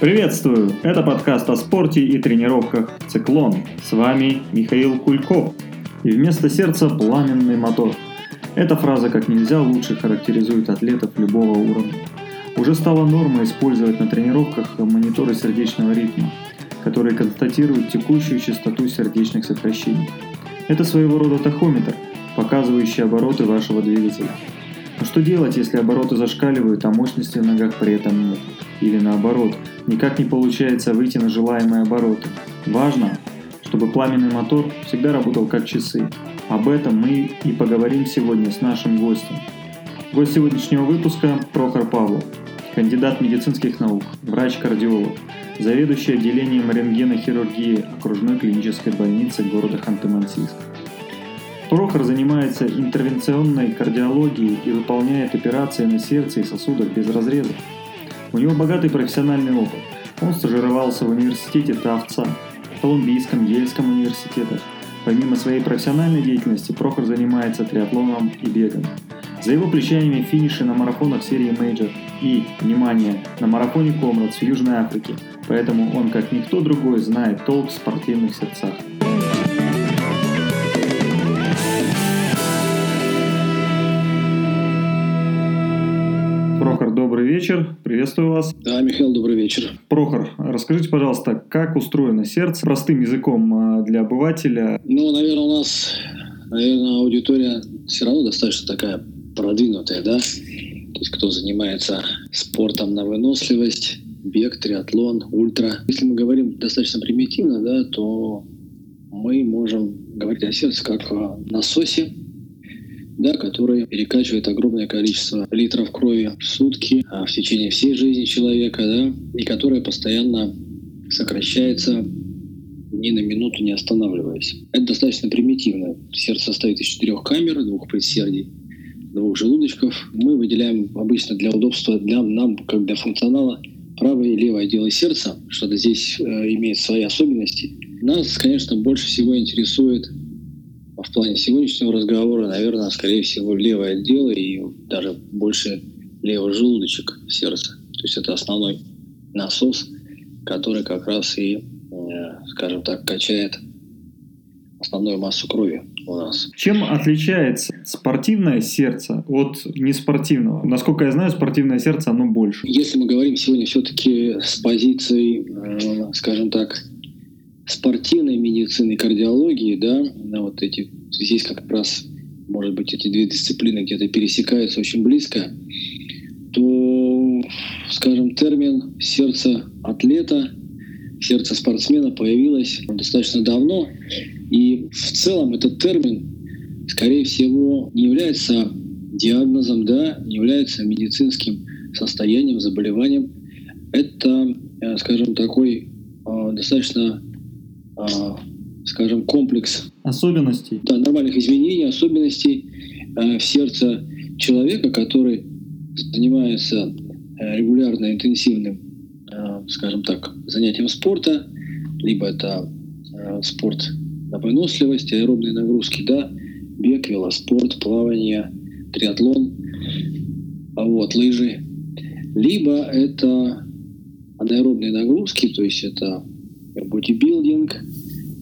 Приветствую! Это подкаст о спорте и тренировках «Циклон». С вами Михаил Кульков. И вместо сердца пламенный мотор. Эта фраза как нельзя лучше характеризует атлетов любого уровня. Уже стало нормой использовать на тренировках мониторы сердечного ритма, которые констатируют текущую частоту сердечных сокращений. Это своего рода тахометр, показывающий обороты вашего двигателя. Но что делать, если обороты зашкаливают, а мощности в ногах при этом нет? Или наоборот, никак не получается выйти на желаемые обороты. Важно, чтобы пламенный мотор всегда работал как часы. Об этом мы и поговорим сегодня с нашим гостем. Гость сегодняшнего выпуска – Прохор Павлов, кандидат медицинских наук, врач-кардиолог, заведующий отделением рентгенохирургии окружной клинической больницы города Ханты-Мансийск. Прохор занимается интервенционной кардиологией и выполняет операции на сердце и сосудах без разрезов. У него богатый профессиональный опыт. Он стажировался в университете Тафтса, в Колумбийском, Йельском университетах. Помимо своей профессиональной деятельности, Прохор занимается триатлоном и бегом. За его плечами финиши на марафонах серии Major и, внимание, на марафоне Comrades в Южной Африке, поэтому он, как никто другой, знает толк в спортивных сердцах. Вечер. Приветствую вас. Да, Михаил, добрый вечер. Прохор, расскажите, пожалуйста, как устроено сердце простым языком а, для обывателя? Ну, наверное, у нас, наверное, аудитория все равно достаточно такая продвинутая, да? То есть кто занимается спортом на выносливость, бег, триатлон, ультра. Если мы говорим достаточно примитивно, да, то мы можем говорить о сердце как о насосе, да, который перекачивает огромное количество литров крови в сутки а в течение всей жизни человека, да, и которое постоянно сокращается ни на минуту не останавливаясь. Это достаточно примитивно. Сердце состоит из четырех камер, двух предсердий, двух желудочков. Мы выделяем обычно для удобства, для нам, как для функционала, правое и левое отделы сердца, что здесь э, имеет свои особенности. Нас, конечно, больше всего интересует в плане сегодняшнего разговора, наверное, скорее всего, левое отдел и даже больше левый желудочек сердца. То есть это основной насос, который как раз и, э, скажем так, качает основную массу крови у нас. Чем отличается спортивное сердце от неспортивного? Насколько я знаю, спортивное сердце, оно больше. Если мы говорим сегодня все-таки с позиции, э, скажем так, спортивной медицины, кардиологии, да, на вот эти, здесь как раз, может быть, эти две дисциплины где-то пересекаются очень близко, то, скажем, термин сердце атлета, сердце спортсмена появилось достаточно давно, и в целом этот термин, скорее всего, не является диагнозом, да, не является медицинским состоянием, заболеванием. Это, э, скажем, такой э, достаточно скажем, комплекс особенностей, да, нормальных изменений, особенностей э, в сердце человека, который занимается э, регулярно интенсивным, э, скажем так, занятием спорта, либо это спорт на выносливость, аэробные нагрузки, да, бег, велоспорт, плавание, триатлон, а вот, лыжи, либо это анаэробные нагрузки, то есть это бодибилдинг,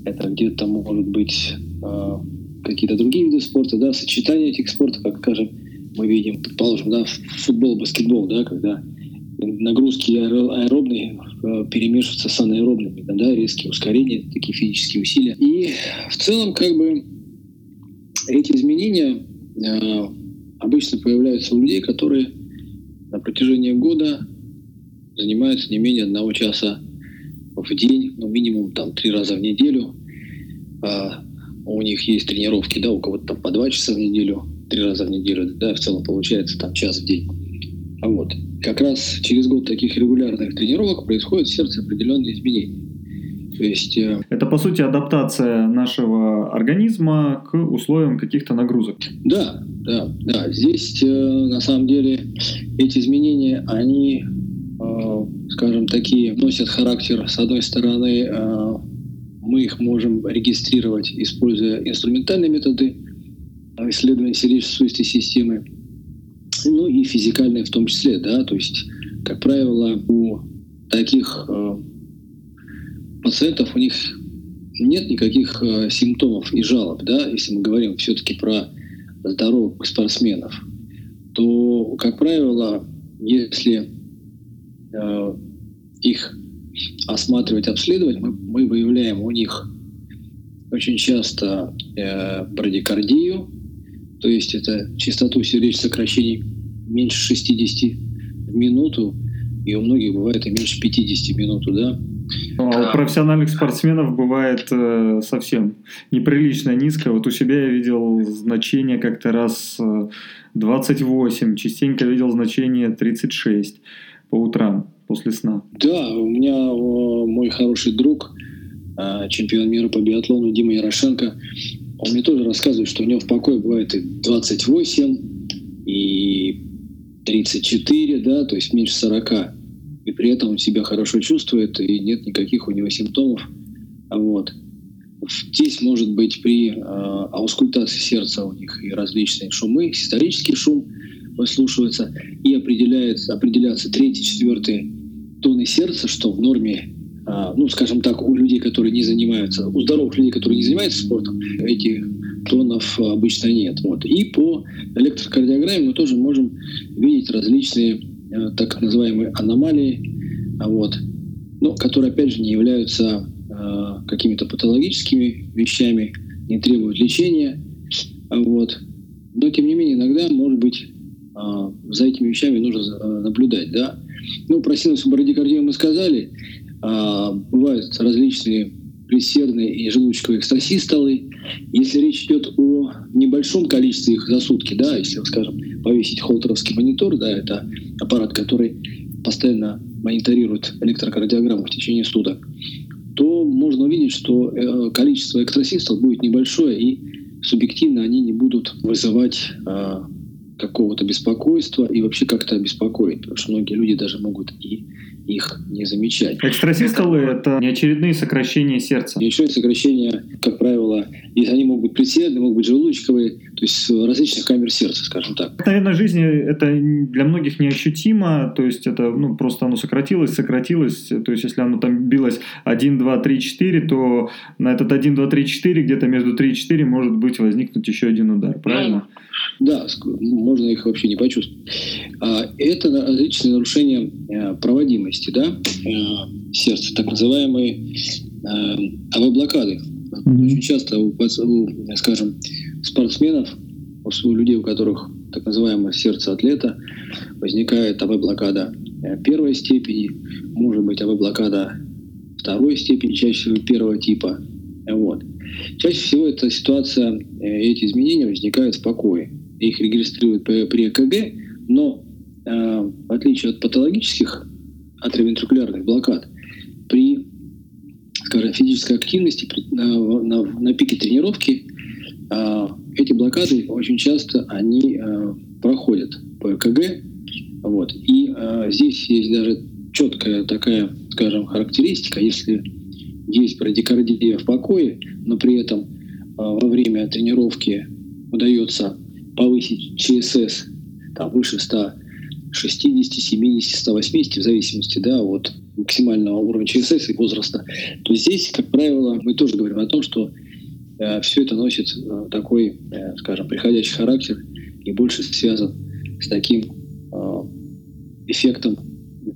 это где-то могут быть э, какие-то другие виды спорта, да, сочетание этих спортов, как, скажем, мы видим, предположим, да, футбол, баскетбол, да, когда нагрузки аэробные э, перемешиваются с анаэробными, да, резкие ускорения, такие физические усилия. И в целом, как бы, эти изменения э, обычно появляются у людей, которые на протяжении года занимаются не менее одного часа в день, ну, минимум там три раза в неделю. А у них есть тренировки, да, у кого-то там по два часа в неделю, три раза в неделю, да, в целом получается там час в день. А вот как раз через год таких регулярных тренировок происходит в сердце определенные изменения. То есть, э, это, по сути, адаптация нашего организма к условиям каких-то нагрузок. Да, да, да. Здесь, э, на самом деле, эти изменения, они э, скажем, такие носят характер, с одной стороны, э, мы их можем регистрировать, используя инструментальные методы исследования сердечно-сосудистой системы, ну и физикальные в том числе, да, то есть, как правило, у таких э, пациентов у них нет никаких э, симптомов и жалоб, да, если мы говорим все-таки про здоровых спортсменов, то, как правило, если э, их осматривать, обследовать, мы, мы выявляем у них очень часто э, брадикардию, то есть это частоту сердечных сокращений меньше 60 в минуту, и у многих бывает и меньше 50 в минуту, да. А у профессиональных спортсменов бывает э, совсем неприлично низко. Вот у себя я видел значение как-то раз 28, э, частенько видел значение 36 по утрам после сна. Да, у меня о, мой хороший друг, э, чемпион мира по биатлону Дима Ярошенко, он мне тоже рассказывает, что у него в покое бывает и 28, и 34, да, то есть меньше 40 и при этом он себя хорошо чувствует, и нет никаких у него симптомов. Вот. Здесь может быть при э, аускультации сердца у них и различные шумы, систолический шум выслушивается, и определяется, определяться третий, четвертый тоны сердца, что в норме, э, ну, скажем так, у людей, которые не занимаются, у здоровых людей, которые не занимаются спортом, этих тонов обычно нет. Вот. И по электрокардиограмме мы тоже можем видеть различные Э, так называемые аномалии, а вот, ну, которые, опять же, не являются какими-то патологическими вещами, не требуют лечения. А вот. Но, тем не менее, иногда, может быть, за этими вещами нужно э, наблюдать. Да? Ну, про синусу брадикардию мы сказали. Э, бывают различные предсердные и желудочковые экстрасистолы. Если речь идет о небольшом количестве их за сутки, да, если, скажем, повесить холтеровский монитор, да, это аппарат, который постоянно мониторирует электрокардиограмму в течение суток, то можно увидеть, что э, количество экстрасистол будет небольшое, и субъективно они не будут вызывать э, какого-то беспокойства и вообще как-то беспокоить, потому что многие люди даже могут и их не замечать. Экстрасистолы – это неочередные сокращения сердца. Неочередные сокращения, как правило, если они могут быть предсердные, могут быть желудочковые, то есть различных камер сердца, скажем так. Наверное, жизни это для многих неощутимо, то есть это ну, просто оно сократилось, сократилось, то есть если оно там билось 1, 2, 3, 4, то на этот 1, 2, 3, 4, где-то между 3 и 4 может быть возникнуть еще один удар, правильно? Да, можно их вообще не почувствовать. А, это различные нарушения э, проводимости да, э, сердца, так называемые э, АВ-блокады. Mm-hmm. Очень часто у, у, скажем, спортсменов, у людей, у которых так называемое сердце атлета, возникает АВ-блокада первой степени, может быть АВ-блокада второй степени, чаще всего первого типа. Вот. Чаще всего эта ситуация, эти изменения возникают в покое их регистрируют при ЭКГ, но э, в отличие от патологических атриовентрикулярных блокад, при скажем, физической активности при, на, на, на пике тренировки э, эти блокады очень часто они э, проходят по ЭКГ. Вот. И э, здесь есть даже четкая такая, скажем, характеристика, если есть брадикардия в покое, но при этом э, во время тренировки удается повысить ЧСС там, выше 160, 70, 180, в зависимости да, от максимального уровня ЧСС и возраста, то здесь, как правило, мы тоже говорим о том, что э, все это носит э, такой, э, скажем, приходящий характер и больше связан с таким э, эффектом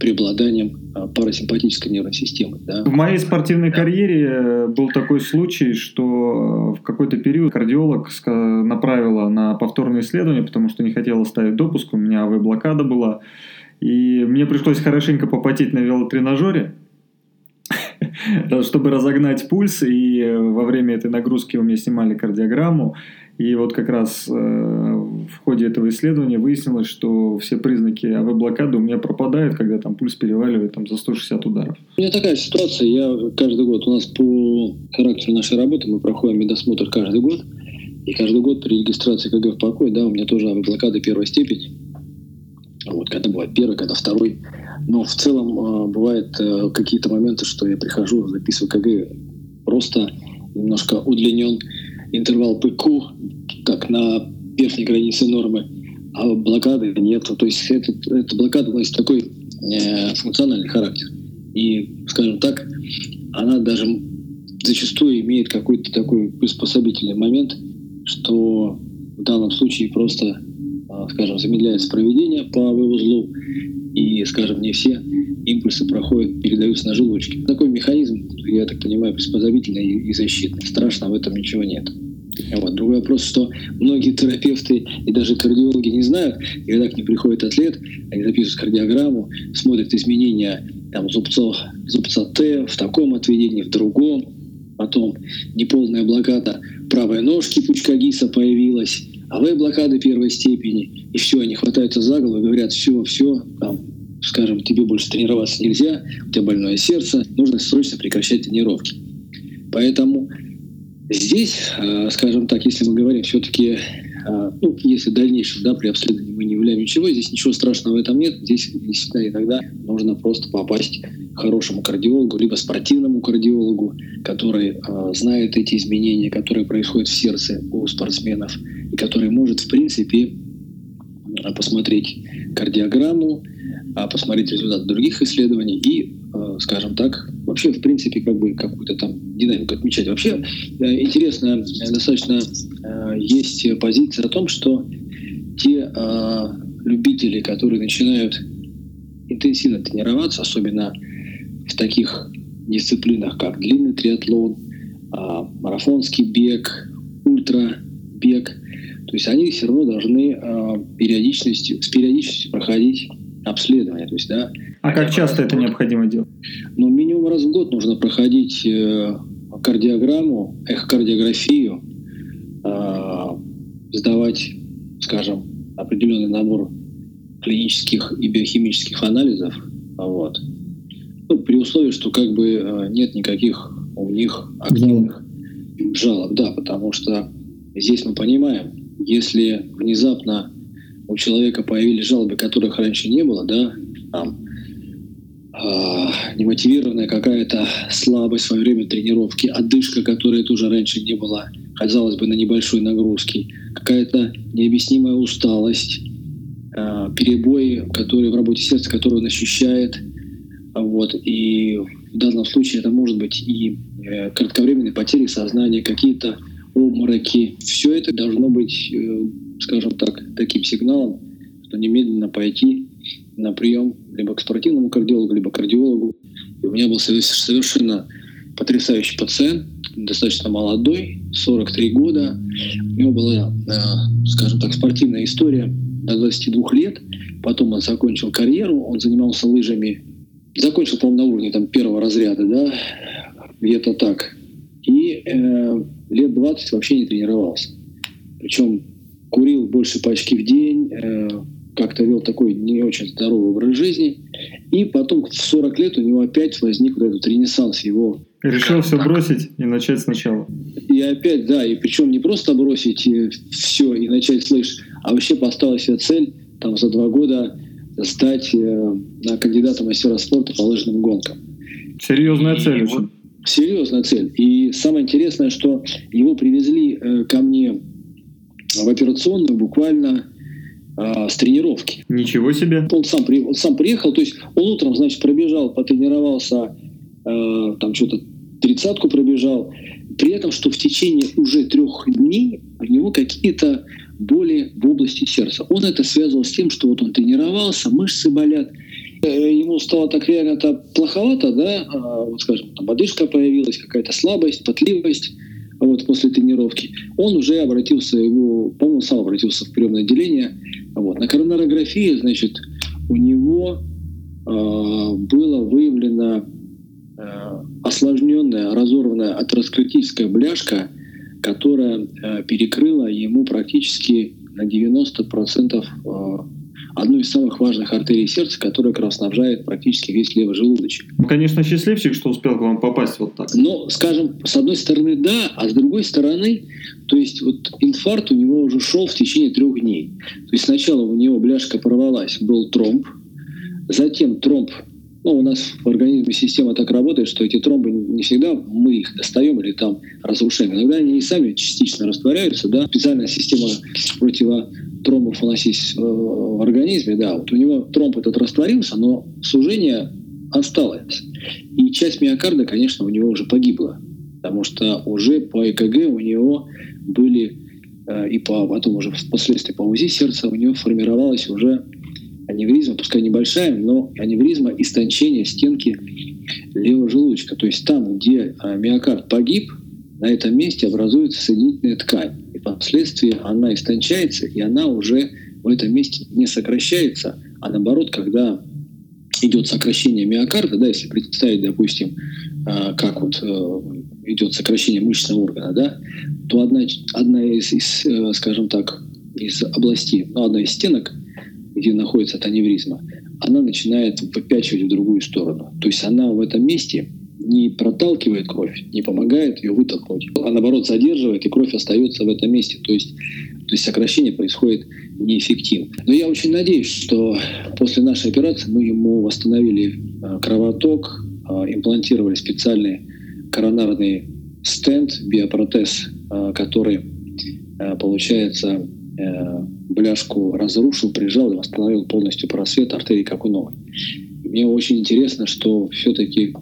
преобладанием а, парасимпатической нервной системы. Да. В моей спортивной карьере э, был такой случай, что э, в какой-то период кардиолог направила на повторное исследование, потому что не хотела ставить допуск, у меня АВ-блокада была. И мне пришлось хорошенько попотеть на велотренажере, чтобы разогнать пульс, и э, во время этой нагрузки у меня снимали кардиограмму, и вот как раз э, в ходе этого исследования выяснилось, что все признаки АВ-блокады у меня пропадают, когда там пульс переваливает там, за 160 ударов. У меня такая ситуация, я каждый год, у нас по характеру нашей работы мы проходим медосмотр каждый год, и каждый год при регистрации КГ в покой, да, у меня тоже АВ-блокады первой степени. Вот, когда бывает первый, когда второй. Но в целом э, бывают э, какие-то моменты, что я прихожу, записываю КГ, просто немножко удлинен интервал ПК, как на верхней границе нормы, а блокады нет. То есть это, эта блокада носит такой э, функциональный характер. И, скажем так, она даже зачастую имеет какой-то такой приспособительный момент, что в данном случае просто, а, скажем, замедляется проведение по вывозлу, и, скажем, не все импульсы проходят, передаются на желудочки. Такой механизм, я так понимаю, приспособительный и защитный. Страшно в этом ничего нет. Вот. Другой вопрос, что многие терапевты и даже кардиологи не знают, когда к ним приходит атлет, они записывают кардиограмму, смотрят изменения там, зубцов, зубца Т в таком отведении, в другом, потом неполная блокада правой ножки пучка ГИСа появилась, а вы блокады первой степени, и все, они хватаются за голову и говорят, все, все, там, скажем, тебе больше тренироваться нельзя, у тебя больное сердце, нужно срочно прекращать тренировки. Поэтому здесь, э, скажем так, если мы говорим все-таки, э, ну, если дальнейшем, да, при обследовании мы не являем ничего, здесь ничего страшного в этом нет, здесь действительно иногда нужно просто попасть хорошему кардиологу, либо спортивному кардиологу, который э, знает эти изменения, которые происходят в сердце у спортсменов, и который может, в принципе, посмотреть кардиограмму, а посмотреть результаты других исследований и, э, скажем так, вообще, в принципе, как бы какую-то там динамику отмечать. Вообще, э, интересно, э, достаточно есть позиция о том, что те любители, которые начинают интенсивно тренироваться, особенно в таких дисциплинах, как длинный триатлон, марафонский бег, ультрабег, то есть они все равно должны периодичностью, с периодичностью проходить обследования. То есть, да, а как часто это необходимо делать? Ну, минимум раз в год нужно проходить э, кардиограмму, эхокардиографию, э, сдавать, скажем, определенный набор клинических и биохимических анализов. Вот. Ну, при условии, что как бы э, нет никаких у них активных жалоб. Да, потому что здесь мы понимаем, если внезапно у человека появились жалобы, которых раньше не было, да, там, э, немотивированная какая-то слабость во время тренировки, отдышка, которая тоже раньше не была, казалось бы, на небольшой нагрузке, какая-то необъяснимая усталость, э, перебои, которые в работе сердца, которые он ощущает, вот, и в данном случае это может быть и э, кратковременные потери сознания, какие-то обмороки. Все это должно быть э, скажем так, таким сигналом, что немедленно пойти на прием либо к спортивному кардиологу, либо к кардиологу. И у меня был совершенно потрясающий пациент, достаточно молодой, 43 года. У него была, э, скажем так, спортивная история до 22 лет. Потом он закончил карьеру, он занимался лыжами. Закончил, по-моему, на уровне там, первого разряда, да, где-то так. И э, лет 20 вообще не тренировался. Причем курил больше пачки в день, э, как-то вел такой не очень здоровый образ жизни. И потом в 40 лет у него опять возник вот этот ренессанс его. Решил все бросить и начать сначала. И опять, да, и причем не просто бросить э, все и начать слышь, а вообще поставил себе цель там за два года стать э, кандидатом мастера спорта по лыжным гонкам. Серьезная цель очень. Серьезная цель. И самое интересное, что его привезли э, ко мне в операционную буквально э, с тренировки. Ничего себе. Он сам, он сам приехал, то есть он утром, значит, пробежал, потренировался, э, там что-то тридцатку пробежал, при этом, что в течение уже трех дней у него какие-то боли в области сердца. Он это связывал с тем, что вот он тренировался, мышцы болят, э, ему стало так реально-то плоховато, да, а, вот скажем, там одышка появилась, какая-то слабость, потливость, вот, после тренировки, он уже обратился, его, по-моему, сам обратился в приемное отделение. Вот. На коронарографии, значит, у него э, было выявлено э, осложненная, разорванная атеросклеротическая бляшка, которая э, перекрыла ему практически на 90% э, одну из самых важных артерий сердца, которая кровоснабжает практически весь левый желудочек. Ну, конечно, счастливчик, что успел к вам попасть вот так. Но, скажем, с одной стороны, да, а с другой стороны, то есть вот инфаркт у него уже шел в течение трех дней. То есть сначала у него бляшка порвалась, был тромб, затем тромб ну, у нас в организме система так работает, что эти тромбы не всегда мы их достаем или там разрушаем. Иногда они и сами частично растворяются, да. Специальная система противотромбов у нас есть э, в организме, да. Вот у него тромб этот растворился, но сужение осталась. И часть миокарда, конечно, у него уже погибла, потому что уже по ЭКГ у него были э, и по, потом уже впоследствии по УЗИ сердца у него формировалась уже аневризма, пускай небольшая, но аневризма истончения стенки левого желудочка. То есть там, где э, миокард погиб, на этом месте образуется соединительная ткань. И впоследствии она истончается, и она уже в этом месте не сокращается, а наоборот, когда идет сокращение миокарда, да, если представить, допустим, а, как вот э, идет сокращение мышечного органа, да, то одна, одна из, из, э, скажем так, из областей, ну, одна из стенок, где находится эта аневризма, она начинает выпячивать в другую сторону. То есть она в этом месте не проталкивает кровь, не помогает ее вытолкнуть, а наоборот задерживает, и кровь остается в этом месте. То есть, то есть сокращение происходит неэффективно. Но я очень надеюсь, что после нашей операции мы ему восстановили э, кровоток, э, имплантировали специальный коронарный стенд, биопротез, э, который, получается, бляшку разрушил, прижал и восстановил полностью просвет артерии, как у новой. Мне очень интересно, что все-таки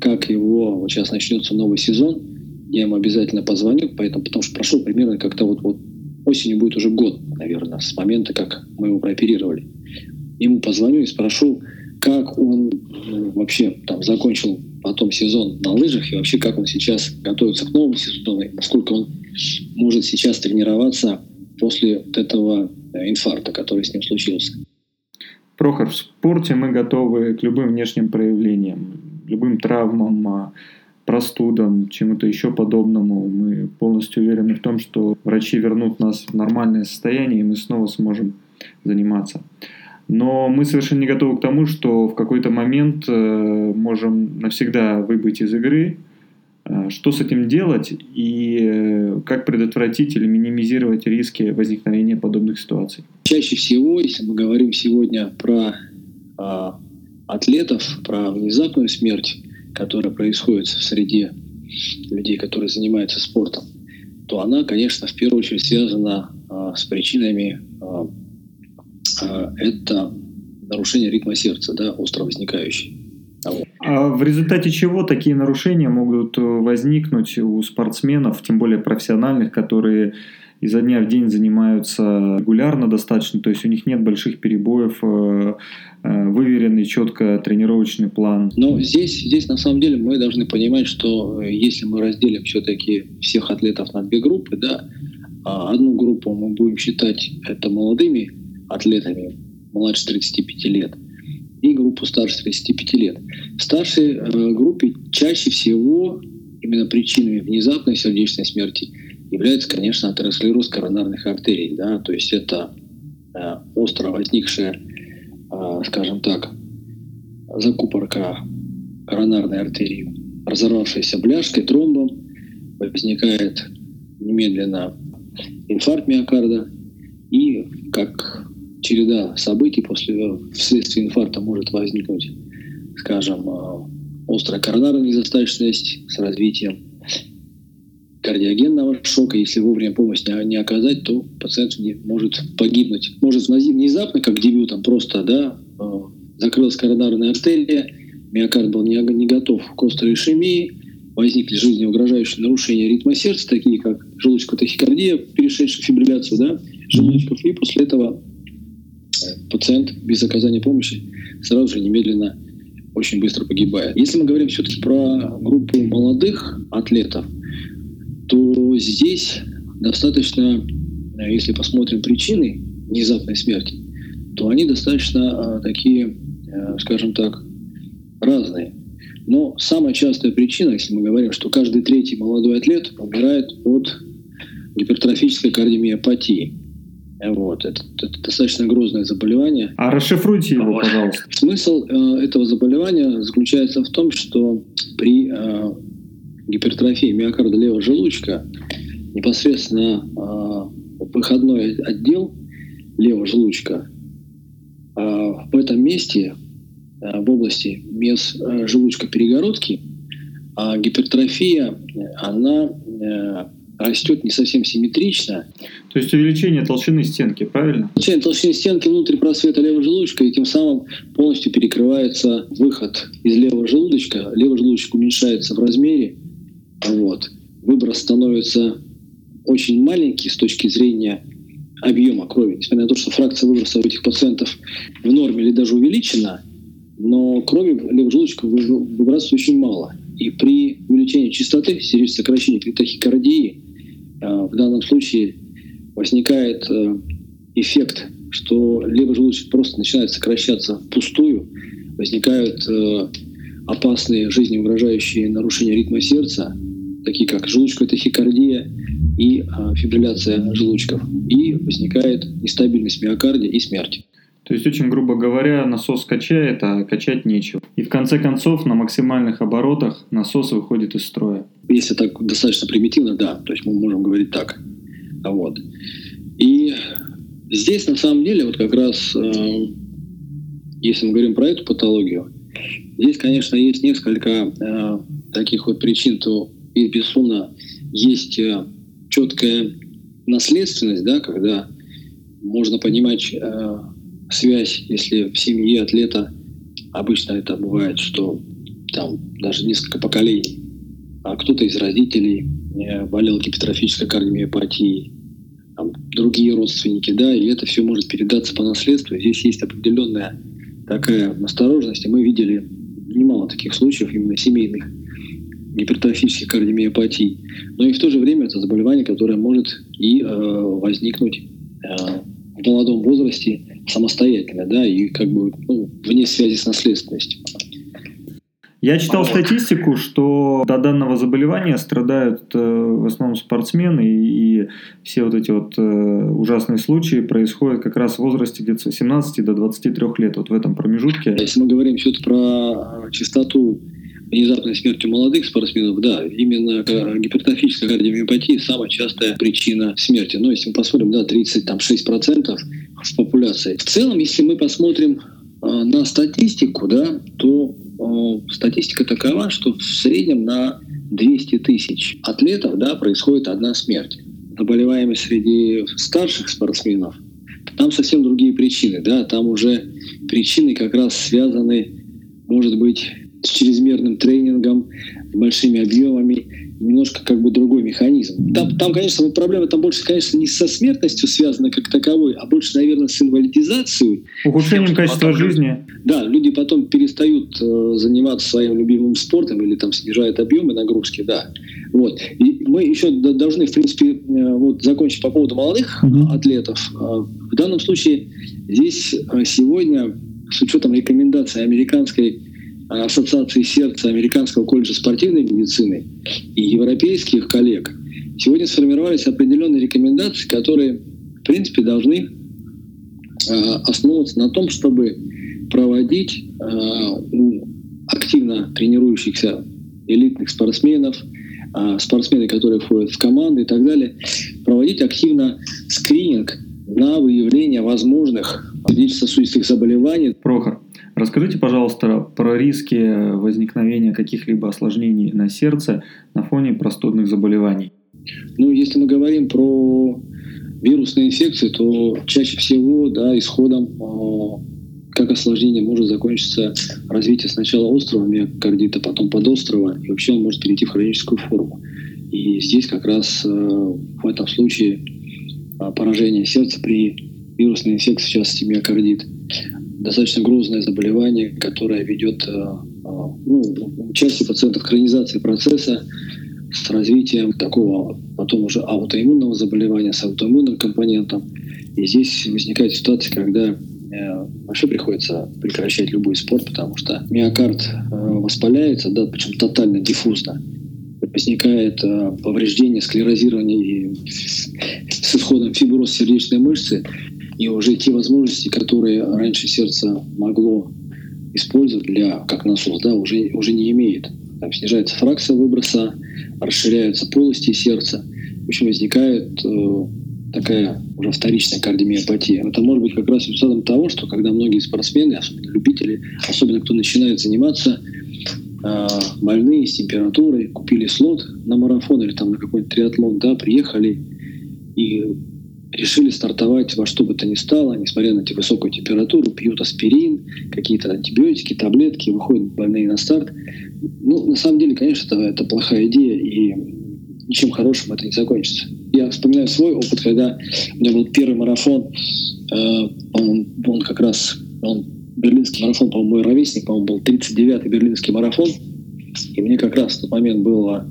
как его, вот сейчас начнется новый сезон, я ему обязательно позвоню, поэтому, потому что прошел примерно как-то вот, вот осенью будет уже год, наверное, с момента, как мы его прооперировали. Ему позвоню и спрошу, как он ну, вообще там закончил потом сезон на лыжах и вообще как он сейчас готовится к новому сезону, насколько он может сейчас тренироваться после этого э, инфаркта, который с ним случился. Прохор, в спорте мы готовы к любым внешним проявлениям любым травмам, а, простудам, чему-то еще подобному. Мы полностью уверены в том, что врачи вернут нас в нормальное состояние, и мы снова сможем заниматься. Но мы совершенно не готовы к тому, что в какой-то момент э, можем навсегда выбыть из игры. Э, что с этим делать и э, как предотвратить или минимизировать риски возникновения подобных ситуаций? Чаще всего, если мы говорим сегодня про а, атлетов, про внезапную смерть, которая происходит в среде людей, которые занимаются спортом, то она, конечно, в первую очередь связана а, с причинами а, а, это нарушение ритма сердца, да, остро возникающее. А в результате чего такие нарушения могут возникнуть у спортсменов, тем более профессиональных, которые изо дня в день занимаются регулярно достаточно, то есть у них нет больших перебоев, э, э, выверенный четко тренировочный план. Но здесь, здесь на самом деле мы должны понимать, что э, если мы разделим все-таки всех атлетов на две группы, да, а одну группу мы будем считать это молодыми атлетами, младше 35 лет, и группу старше 35 лет. В старшей э, группе чаще всего именно причинами внезапной сердечной смерти является, конечно, атеросклероз коронарных артерий. Да? То есть это э, остро возникшая, э, скажем так, закупорка коронарной артерии, разорвавшаяся бляшкой, тромбом, возникает немедленно инфаркт миокарда, и как череда событий после, вследствие инфаркта может возникнуть, скажем, э, острая коронарная недостаточность с развитием кардиогенного шока. Если вовремя помощь не, не оказать, то пациент не, может погибнуть. Может внезапно, как дебютом, просто да, э, закрылась коронарная артерия, миокард был не, не готов к острой ишемии, возникли жизнеугрожающие нарушения ритма сердца, такие как желудочковая тахикардия, перешедшая в фибрилляцию да, желудочков, и после этого э, пациент без оказания помощи сразу же немедленно очень быстро погибает. Если мы говорим все-таки про группу молодых атлетов, то здесь достаточно, э, если посмотрим причины внезапной смерти, то они достаточно а, такие, скажем так, разные. Но самая частая причина, если мы говорим, что каждый третий молодой атлет умирает от гипертрофической кардиомиопатии. Вот. Это, это достаточно грозное заболевание. А расшифруйте его, пожалуйста. Смысл э, этого заболевания заключается в том, что при э, гипертрофии миокарда левого желудочка непосредственно э, выходной отдел левого желудочка э, в этом месте, э, в области мез желудочка перегородки, а гипертрофия, она э, растет не совсем симметрично. То есть увеличение толщины стенки, правильно? Увеличение толщины стенки внутри просвета левого желудочка, и тем самым полностью перекрывается выход из левого желудочка. Левый желудочек уменьшается в размере, вот. выброс становится очень маленький с точки зрения объема крови. Несмотря на то, что фракция выброса у этих пациентов в норме или даже увеличена, но крови левого желудочка выбрасывается очень мало. И при увеличении частоты, сердечного сокращения при тахикардии, в данном случае возникает э, эффект, что левый желудочек просто начинает сокращаться впустую, возникают э, опасные жизнеугрожающие нарушения ритма сердца, такие как желудочковая тахикардия и фибрилляция желудочков. И возникает нестабильность миокардия и смерть. То есть, очень грубо говоря, насос качает, а качать нечего. И в конце концов, на максимальных оборотах насос выходит из строя. Если так достаточно примитивно, да. То есть мы можем говорить так. Вот. И здесь на самом деле вот как раз, э, если мы говорим про эту патологию, здесь, конечно, есть несколько э, таких вот причин, то и, безусловно, есть э, четкая наследственность, да, когда можно понимать э, связь, если в семье атлета обычно это бывает, что там даже несколько поколений, а кто-то из родителей э, болел гипертрофической кардиомиопатией, там, другие родственники, да, и это все может передаться по наследству. Здесь есть определенная такая осторожность, и мы видели немало таких случаев именно семейных гипертрофических кардиомиопатий. Но и в то же время это заболевание, которое может и э, возникнуть э, в молодом возрасте самостоятельно, да, и как бы ну, вне связи с наследственностью. Я читал статистику, что до данного заболевания страдают э, в основном спортсмены, и все вот эти вот э, ужасные случаи происходят как раз в возрасте где-то с 17 до 23 лет, вот в этом промежутке. Если мы говорим все-таки про частоту внезапной смерти молодых спортсменов, да, именно гипертрофическая кардиомиопатия самая частая причина смерти. Но если мы посмотрим, да, 36% в популяции. В целом, если мы посмотрим э, на статистику, да, то э, статистика такова, что в среднем на 200 тысяч атлетов да, происходит одна смерть. Заболеваемость среди старших спортсменов, там совсем другие причины. Да, там уже причины как раз связаны, может быть, с чрезмерным тренингом, большими объемами, немножко как бы другой механизм. Там, там, конечно, проблема там больше, конечно, не со смертностью связана как таковой, а больше, наверное, с инвалидизацией. Ухудшением качества потом, жизни. Да, люди потом перестают э, заниматься своим любимым спортом или там снижают объемы нагрузки, да. Вот. И мы еще должны, в принципе, э, вот закончить по поводу молодых угу. атлетов. Э, в данном случае здесь э, сегодня, с учетом рекомендаций американской Ассоциации сердца Американского колледжа спортивной медицины и европейских коллег, сегодня сформировались определенные рекомендации, которые, в принципе, должны а, основываться на том, чтобы проводить а, у активно тренирующихся элитных спортсменов, спортсмены, которые входят в команды и так далее, проводить активно скрининг на выявление возможных сердечно-сосудистых заболеваний. Прохор, Расскажите, пожалуйста, про риски возникновения каких-либо осложнений на сердце на фоне простудных заболеваний. Ну, если мы говорим про вирусные инфекции, то чаще всего да, исходом э, как осложнение может закончиться развитие сначала острого миокардита, потом подострого, и вообще он может перейти в хроническую форму. И здесь как раз э, в этом случае э, поражение сердца при вирусной инфекции, в частности миокардит, достаточно грозное заболевание, которое ведет э, э, ну, у части пациентов к хронизации процесса с развитием такого потом уже аутоиммунного заболевания с аутоиммунным компонентом. И здесь возникает ситуация, когда э, вообще приходится прекращать любой спорт, потому что миокард воспаляется, да, причем тотально диффузно. Возникает повреждение, склерозирование и с исходом фиброз сердечной мышцы, и уже те возможности, которые раньше сердце могло использовать для, как насос, да, уже, уже не имеет. Там снижается фракция выброса, расширяются полости сердца. В общем, возникает э, такая уже вторичная кардиомиопатия. Это может быть как раз результатом того, что когда многие спортсмены, особенно любители, особенно кто начинает заниматься, э, больные с температурой, купили слот на марафон или там на какой-нибудь триатлон, да, приехали и решили стартовать во что бы то ни стало, несмотря на высокую температуру, пьют аспирин, какие-то антибиотики, таблетки, выходят больные на старт. Ну, на самом деле, конечно, это, это плохая идея, и ничем хорошим это не закончится. Я вспоминаю свой опыт, когда у меня был первый марафон, э, он, он как раз, он берлинский марафон, по-моему, мой ровесник, по-моему, был 39-й берлинский марафон, и мне как раз в тот момент было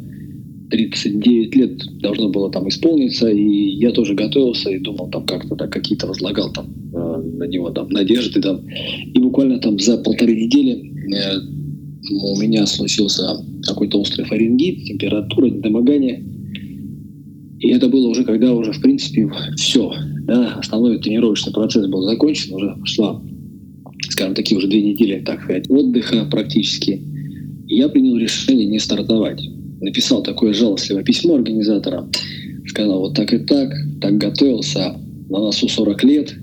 39 лет должно было там исполниться, и я тоже готовился и думал там как-то да, какие-то возлагал там э, на него там надежды там. И буквально там за полторы недели э, у меня случился какой-то острый фарингит, температура, недомогание. И это было уже, когда уже, в принципе, все. Да, основной тренировочный процесс был закончен, уже шла, скажем, такие уже две недели, так сказать, отдыха практически. И я принял решение не стартовать написал такое жалостливое письмо организаторам, сказал вот так и так, так готовился, на носу 40 лет,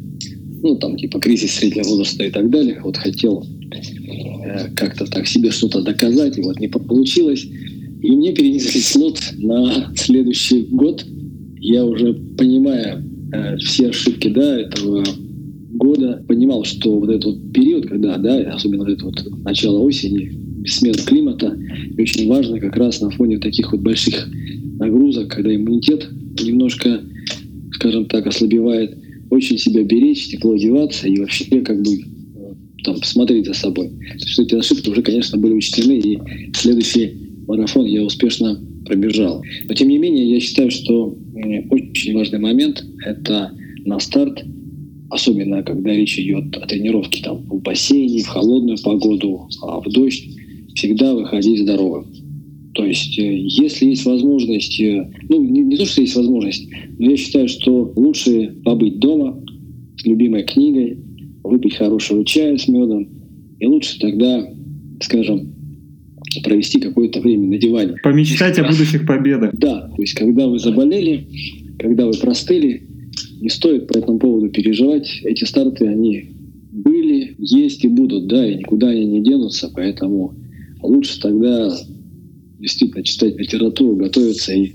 ну там типа кризис среднего возраста и так далее, вот хотел э, как-то так себе что-то доказать, и вот не получилось. И мне перенесли слот на следующий год. Я уже понимая э, все ошибки да, этого года, понимал, что вот этот период, когда, да, особенно вот это вот начало осени, смена климата. И очень важно как раз на фоне таких вот больших нагрузок, когда иммунитет немножко, скажем так, ослабевает, очень себя беречь, тепло одеваться и вообще как бы э, там смотреть за собой. То есть эти ошибки уже, конечно, были учтены, и следующий марафон я успешно пробежал. Но тем не менее, я считаю, что очень важный момент – это на старт особенно когда речь идет о тренировке там, в бассейне, в холодную погоду, а в дождь, всегда выходить здоровым. То есть, э, если есть возможность, э, ну, не, не то, что есть возможность, но я считаю, что лучше побыть дома с любимой книгой, выпить хорошего чая с медом, и лучше тогда, скажем, провести какое-то время на диване. Помечтать о будущих победах. Да, то есть, когда вы заболели, когда вы простыли, не стоит по этому поводу переживать. Эти старты, они были, есть и будут, да, и никуда они не денутся, поэтому лучше тогда действительно читать литературу, готовиться и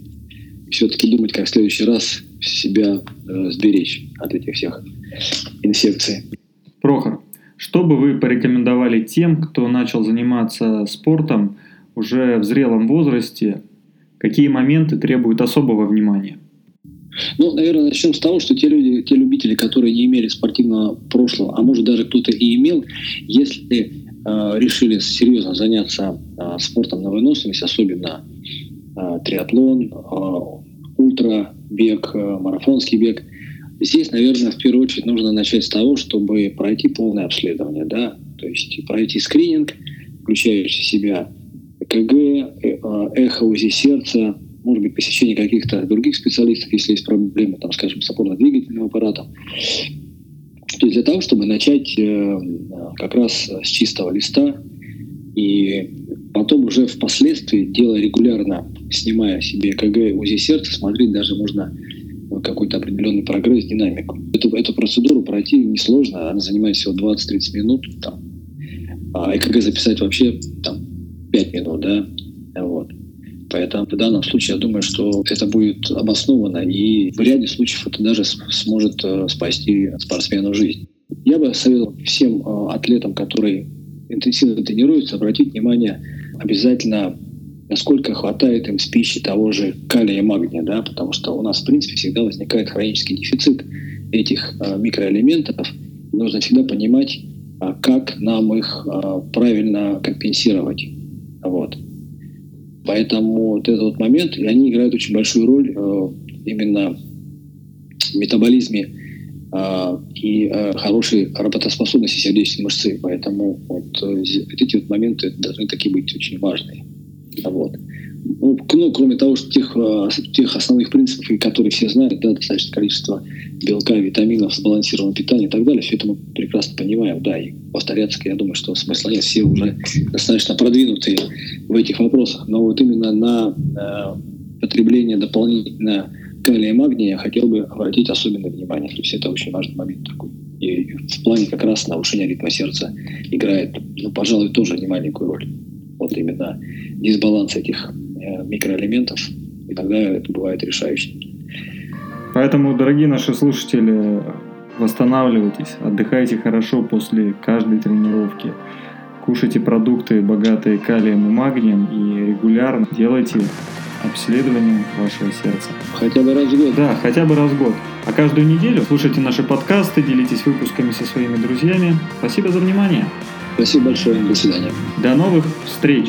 все-таки думать, как в следующий раз себя э, сберечь от этих всех инфекций. Прохор, что бы вы порекомендовали тем, кто начал заниматься спортом уже в зрелом возрасте? Какие моменты требуют особого внимания? Ну, наверное, начнем с того, что те люди, те любители, которые не имели спортивного прошлого, а может даже кто-то и имел, если решили серьезно заняться э, спортом на выносливость, особенно э, триатлон, ультрабег, марафонский бег. Здесь, наверное, в первую очередь нужно начать с того, чтобы пройти полное обследование, да, то есть пройти скрининг, включающий в себя ЭКГ, эхо УЗИ сердца, может быть, посещение каких-то других специалистов, если есть проблемы, там, скажем, с опорно-двигательным аппаратом. То есть для того, чтобы начать э, как раз с чистого листа и потом уже впоследствии, делая регулярно, снимая себе КГ, УЗИ сердца, смотреть даже можно какой-то определенный прогресс, динамику. Эту, эту процедуру пройти несложно, она занимает всего 20-30 минут, там, а ЭКГ записать вообще там, 5 минут, да, вот. Поэтому в данном случае я думаю, что это будет обосновано, и в ряде случаев это даже сможет э, спасти спортсмену жизнь. Я бы советовал всем э, атлетам, которые интенсивно тренируются, обратить внимание обязательно, насколько хватает им с пищи того же калия и магния, да, потому что у нас, в принципе, всегда возникает хронический дефицит этих э, микроэлементов. Нужно всегда понимать, как нам их правильно компенсировать. Вот. Поэтому вот этот вот момент, и они играют очень большую роль э, именно в метаболизме э, и э, хорошей работоспособности сердечной мышцы. Поэтому вот, э, эти вот моменты должны такие быть очень важные. Вот. Ну, кроме того, что тех, э, тех основных принципов, которые все знают, да, достаточное количество белка, витаминов, сбалансированного питания и так далее, все это мы прекрасно понимаем, да, и повторяться, я думаю, что смысла нет, все уже достаточно продвинутые в этих вопросах, но вот именно на э, потребление дополнительно калия и магния я хотел бы обратить особенное внимание, то есть это очень важный момент такой. И в плане как раз нарушения ритма сердца играет, ну, пожалуй, тоже немаленькую роль. Вот именно дисбаланс этих микроэлементов иногда это бывает решающим. Поэтому, дорогие наши слушатели, восстанавливайтесь, отдыхайте хорошо после каждой тренировки, кушайте продукты, богатые калием и магнием, и регулярно делайте обследование вашего сердца. Хотя бы раз в год. Да, хотя бы раз в год. А каждую неделю слушайте наши подкасты, делитесь выпусками со своими друзьями. Спасибо за внимание. Спасибо большое. До свидания. До новых встреч.